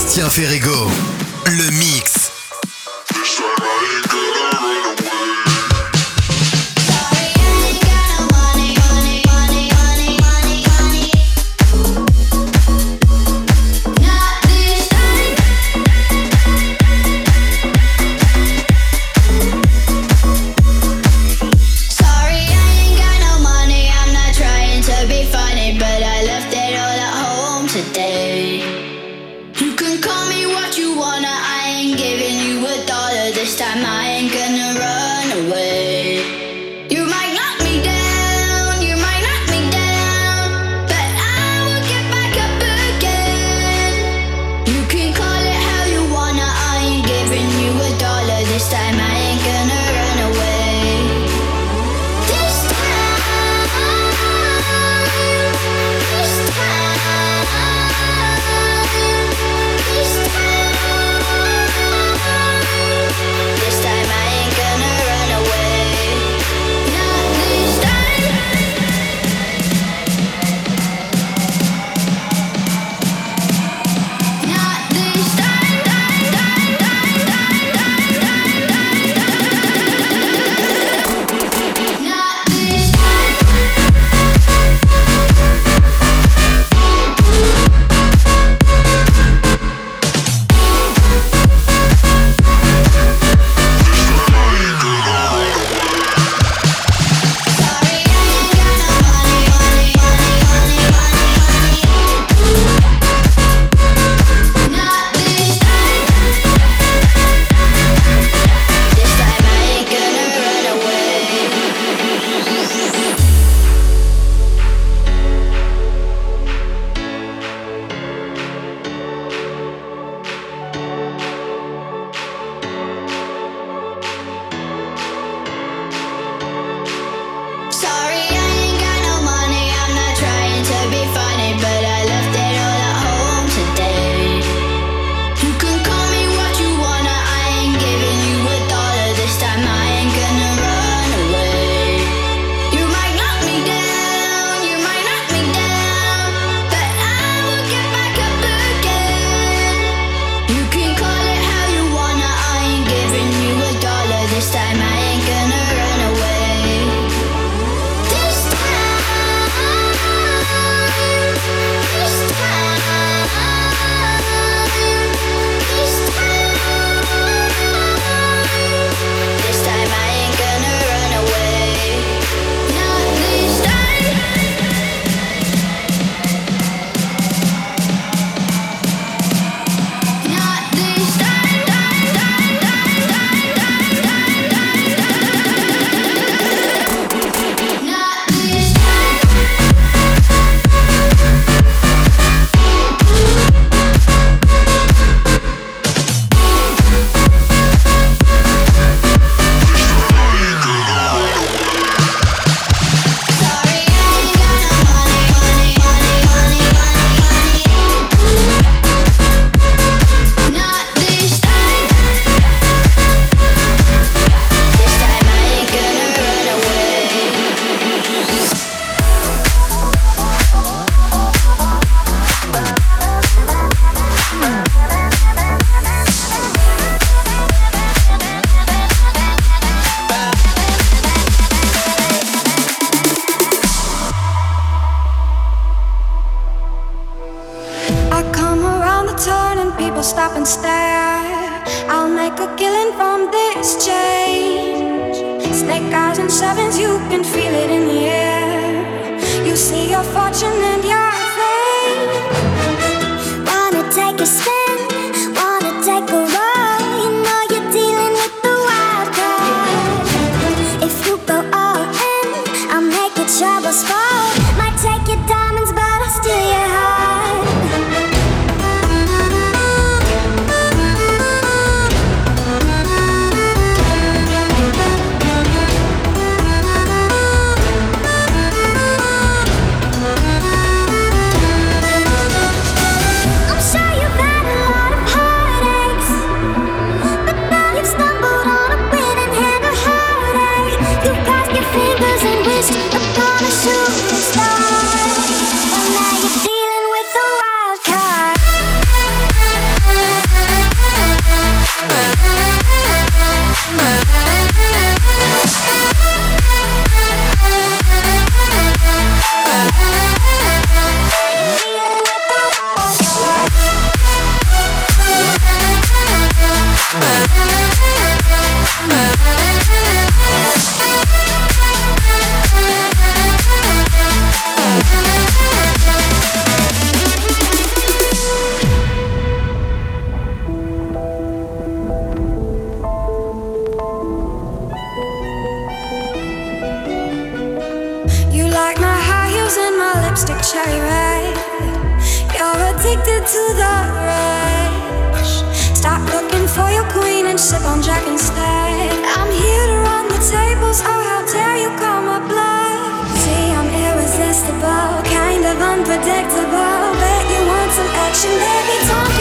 Sébastien Ferrego. Le mix. sevens you can feel addicted to the rush. Stop looking for your queen and sip on Jack instead. I'm here to run the tables. Oh, how dare you call my bluff? See, I'm irresistible, kind of unpredictable. Bet you want some action, baby? Don't.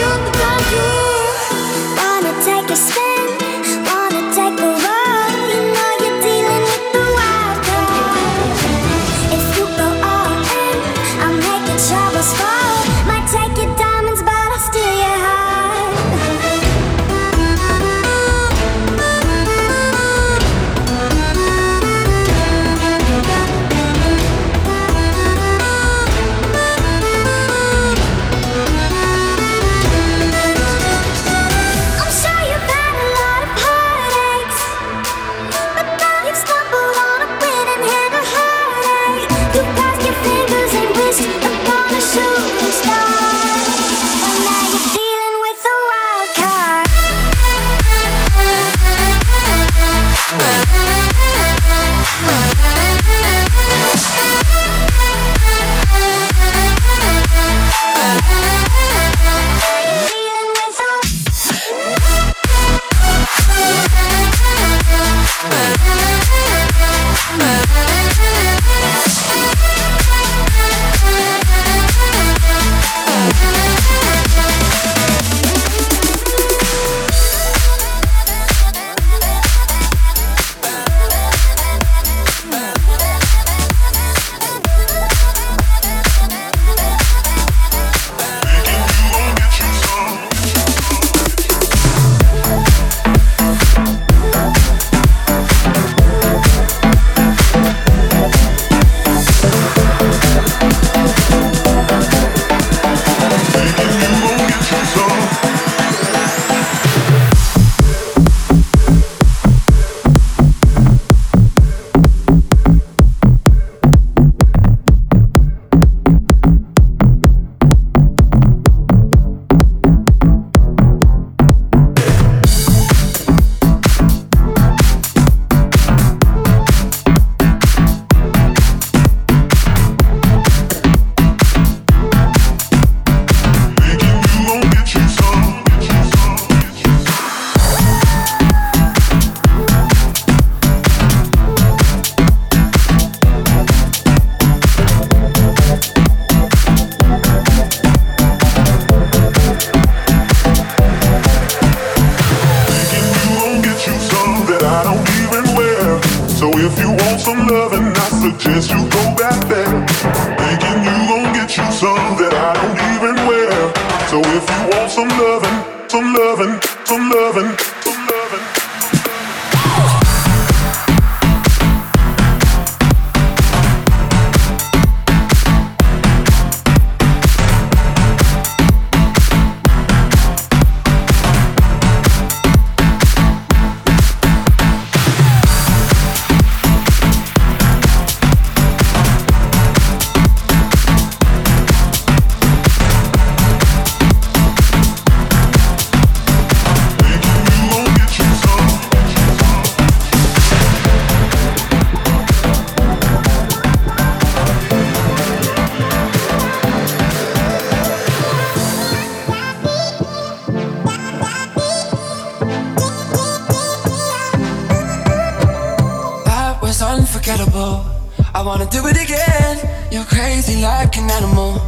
incredible. I wanna do it again. You're crazy like an animal,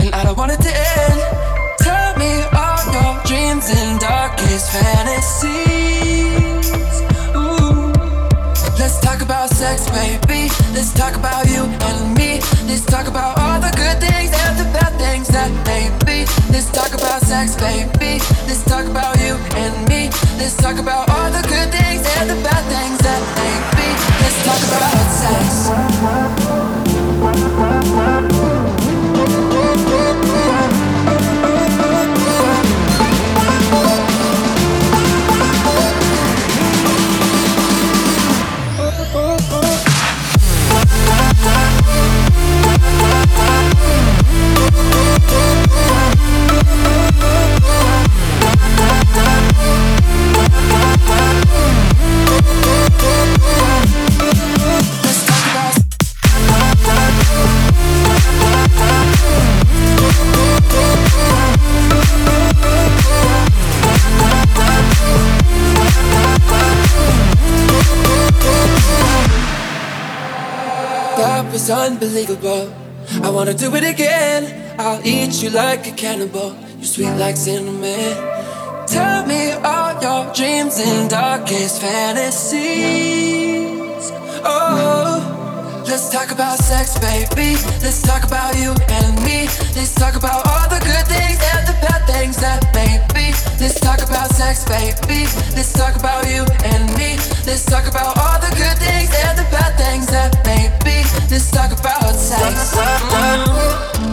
and I don't want it to end. Tell me all your dreams and darkest fantasies. Ooh. Let's talk about sex, baby. Let's talk about you and me. Let's talk about all the good things and the bad things that may be. Let's talk about sex, baby. Let's talk about you and me. Let's talk about all the good things and the bad things that may be. Let's talk about eyes. was unbelievable. I wanna do it again. I'll eat you like a cannibal. You sweet like cinnamon. Tell me all your dreams and darkest fantasies. Oh, let's talk about sex, baby. Let's talk about you and me. Let's talk about all the good things that. Let's talk about sex, baby. Let's talk about you and me. Let's talk about all the good things and the bad things that make. Let's talk about sex. Mm-hmm.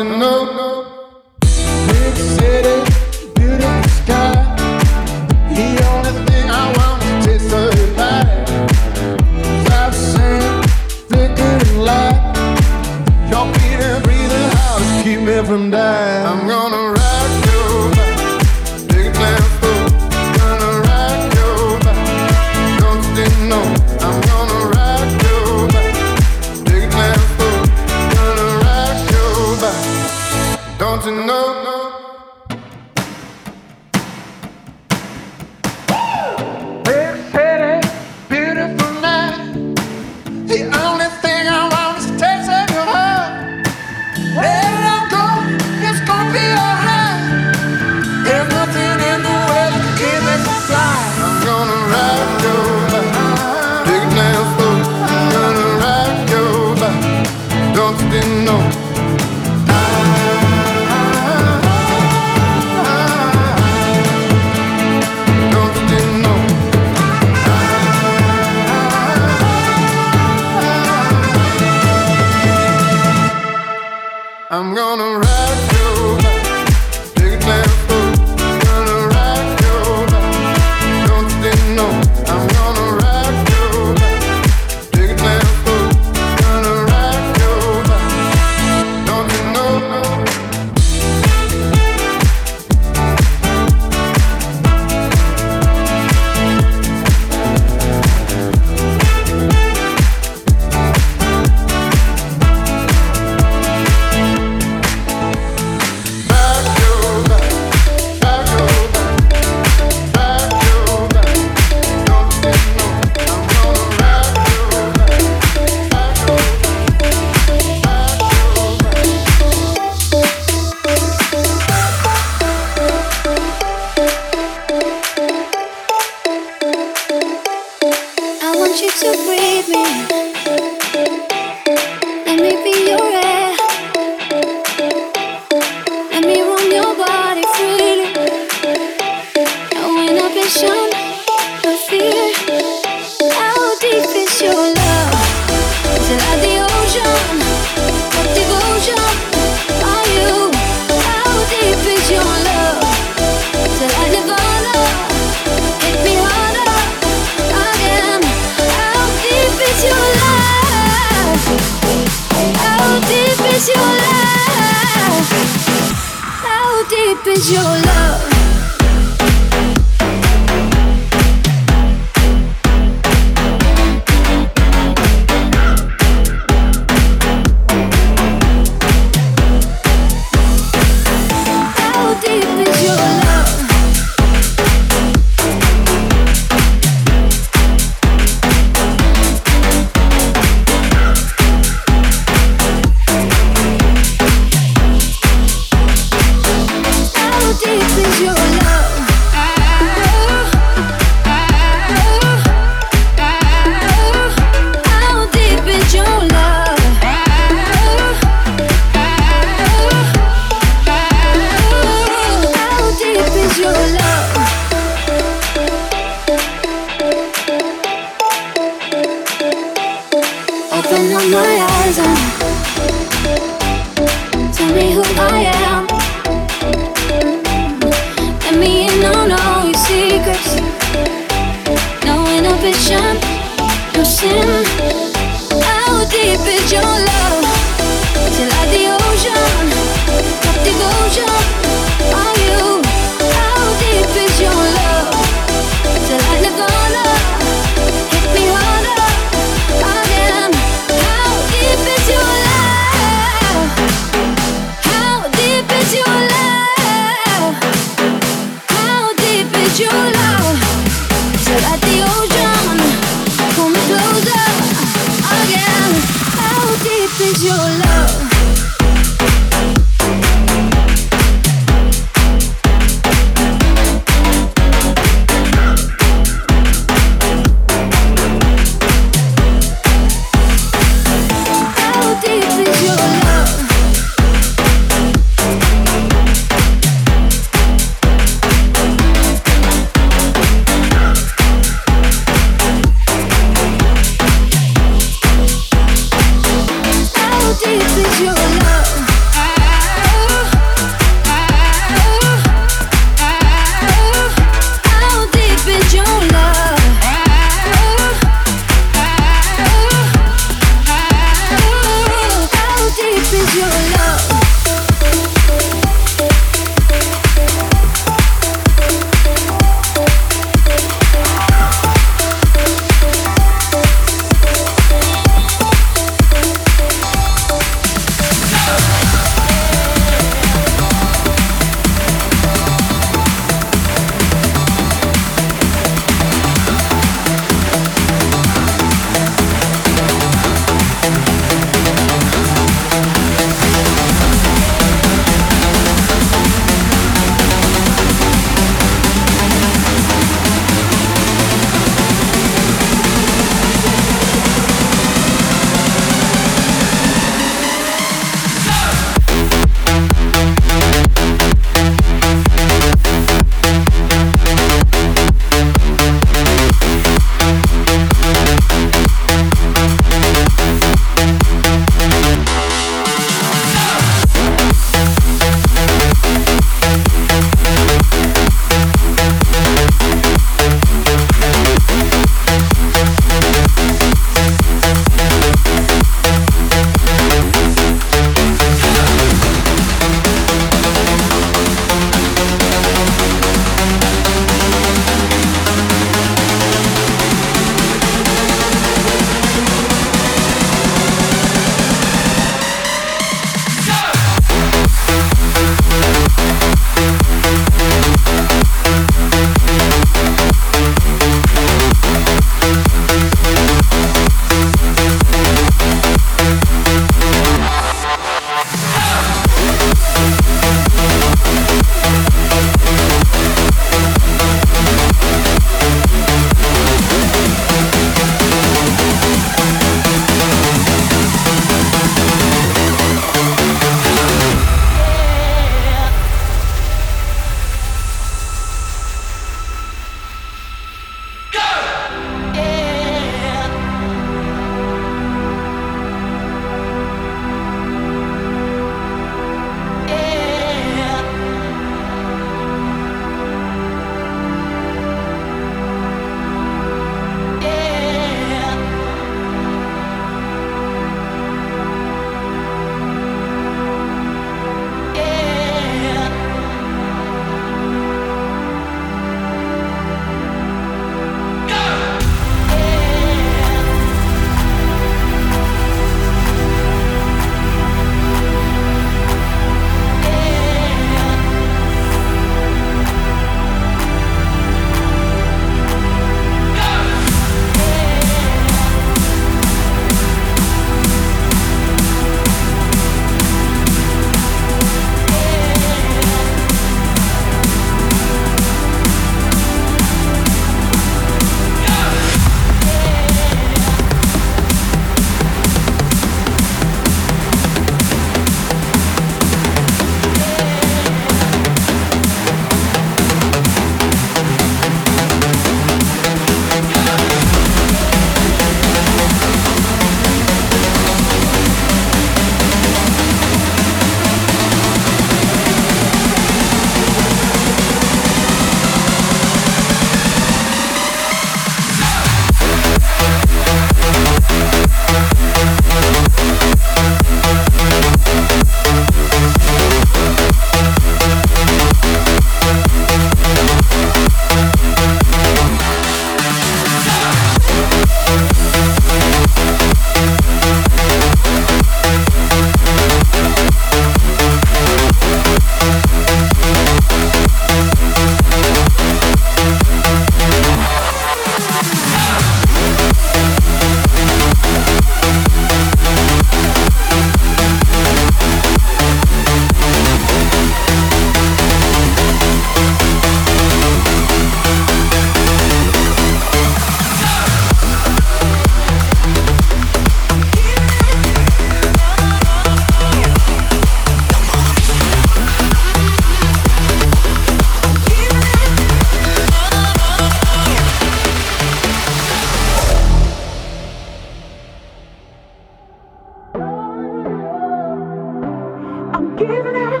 giving out.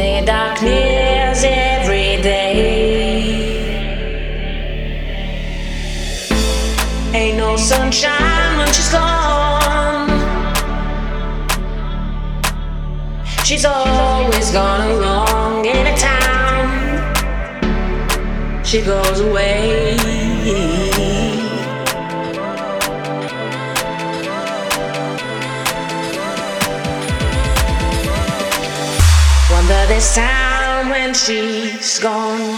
only darkness every day. Ain't no sunshine when she's gone. She's always gone wrong in a town. She goes away. this town when she's gone.